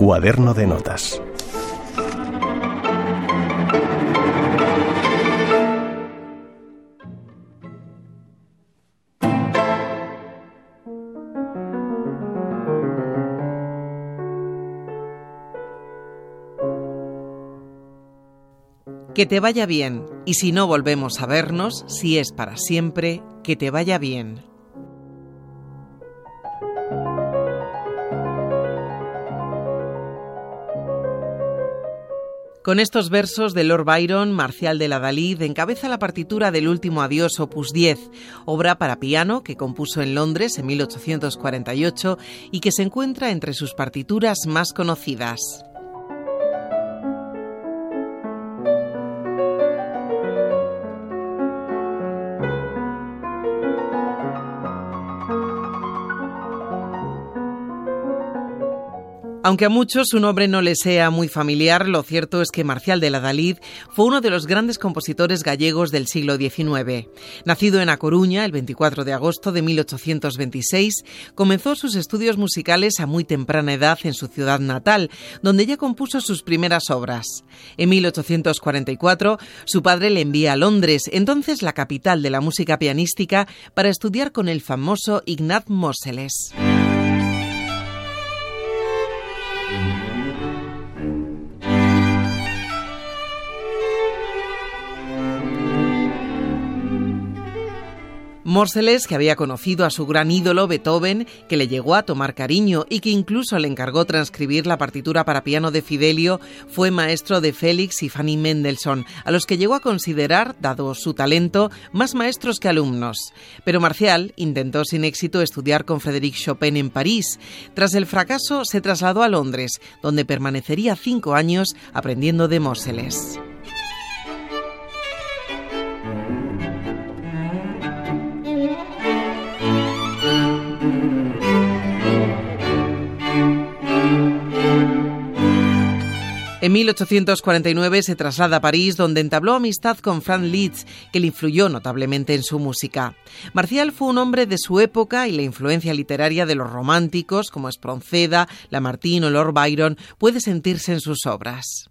Cuaderno de notas. Que te vaya bien, y si no volvemos a vernos, si es para siempre, que te vaya bien. Con estos versos de Lord Byron, Marcial de la Dalid encabeza la partitura del último adiós opus 10, obra para piano que compuso en Londres en 1848 y que se encuentra entre sus partituras más conocidas. Aunque a muchos su nombre no le sea muy familiar, lo cierto es que Marcial de la Dalid fue uno de los grandes compositores gallegos del siglo XIX. Nacido en A Coruña el 24 de agosto de 1826, comenzó sus estudios musicales a muy temprana edad en su ciudad natal, donde ya compuso sus primeras obras. En 1844, su padre le envía a Londres, entonces la capital de la música pianística, para estudiar con el famoso Ignat Bye. Morseles, que había conocido a su gran ídolo Beethoven, que le llegó a tomar cariño y que incluso le encargó transcribir la partitura para piano de Fidelio, fue maestro de Félix y Fanny Mendelssohn, a los que llegó a considerar, dado su talento, más maestros que alumnos. Pero Marcial intentó sin éxito estudiar con Frédéric Chopin en París. Tras el fracaso, se trasladó a Londres, donde permanecería cinco años aprendiendo de Morseles. En 1849 se traslada a París, donde entabló amistad con Franz Liszt, que le influyó notablemente en su música. Marcial fue un hombre de su época y la influencia literaria de los románticos, como Espronceda, Lamartine o Lord Byron, puede sentirse en sus obras.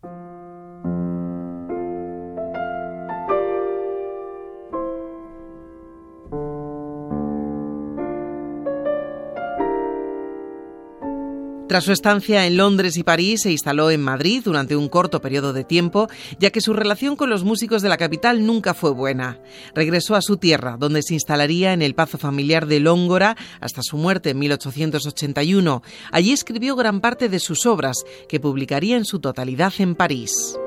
Tras su estancia en Londres y París, se instaló en Madrid durante un corto periodo de tiempo, ya que su relación con los músicos de la capital nunca fue buena. Regresó a su tierra, donde se instalaría en el pazo familiar de Lóngora hasta su muerte en 1881. Allí escribió gran parte de sus obras, que publicaría en su totalidad en París.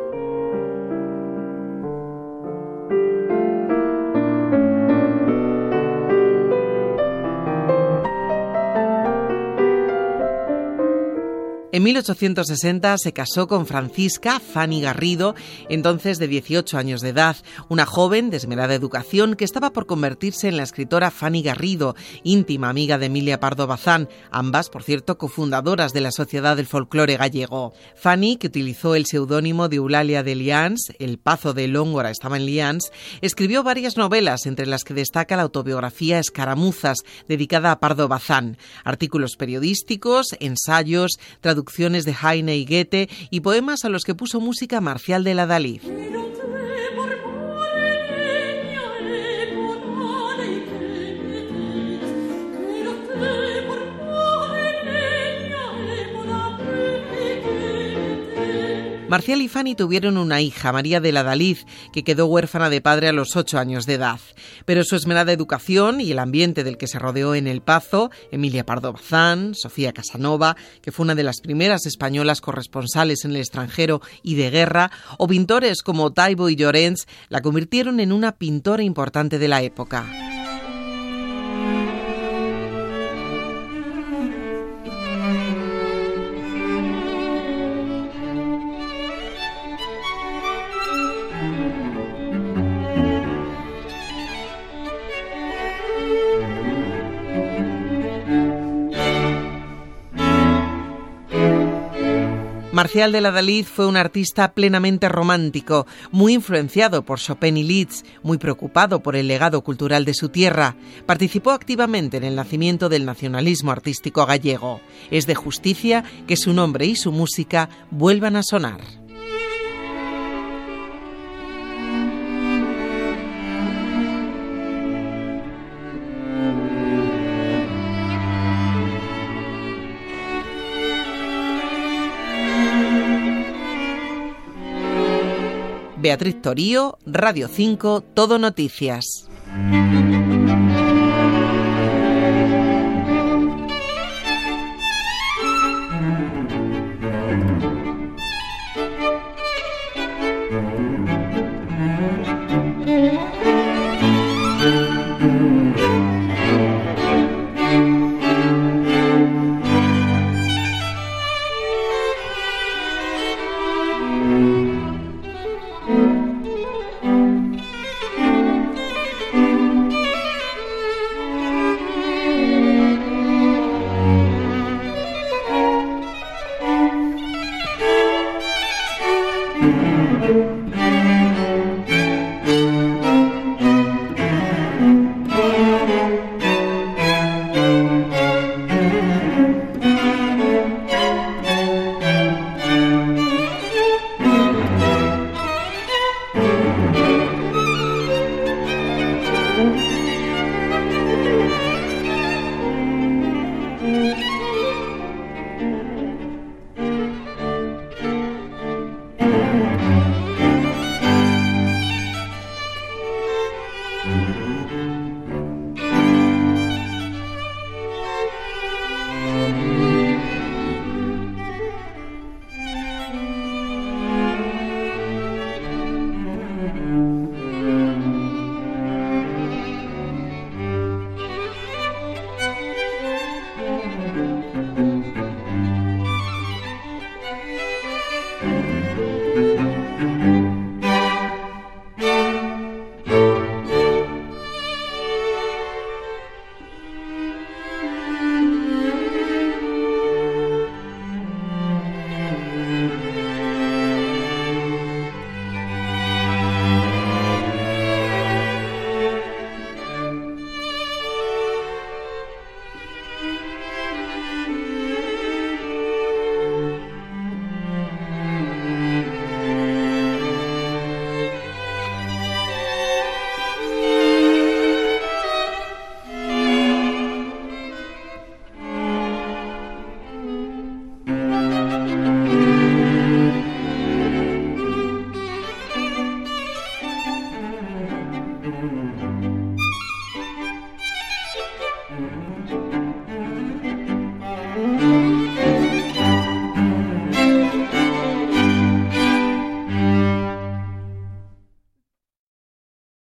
En 1860 se casó con Francisca Fanny Garrido, entonces de 18 años de edad, una joven de esmerada educación que estaba por convertirse en la escritora Fanny Garrido, íntima amiga de Emilia Pardo Bazán, ambas, por cierto, cofundadoras de la Sociedad del Folclore Gallego. Fanny, que utilizó el seudónimo de Eulalia de Lians, El Pazo de Lóngora estaba en Lians, escribió varias novelas, entre las que destaca la autobiografía Escaramuzas, dedicada a Pardo Bazán, artículos periodísticos, ensayos, traducciones de Heine y Goethe y poemas a los que puso música Marcial de la Dalí. Marcial y Fanny tuvieron una hija, María de la Dalid, que quedó huérfana de padre a los ocho años de edad. Pero su esmerada educación y el ambiente del que se rodeó en El Pazo, Emilia Pardo Bazán, Sofía Casanova, que fue una de las primeras españolas corresponsales en el extranjero y de guerra, o pintores como Taibo y Llorens, la convirtieron en una pintora importante de la época. Marcial de la Dalí fue un artista plenamente romántico, muy influenciado por Chopin y Liszt, muy preocupado por el legado cultural de su tierra. Participó activamente en el nacimiento del nacionalismo artístico gallego. Es de justicia que su nombre y su música vuelvan a sonar. Beatriz Torío, Radio 5, Todo Noticias.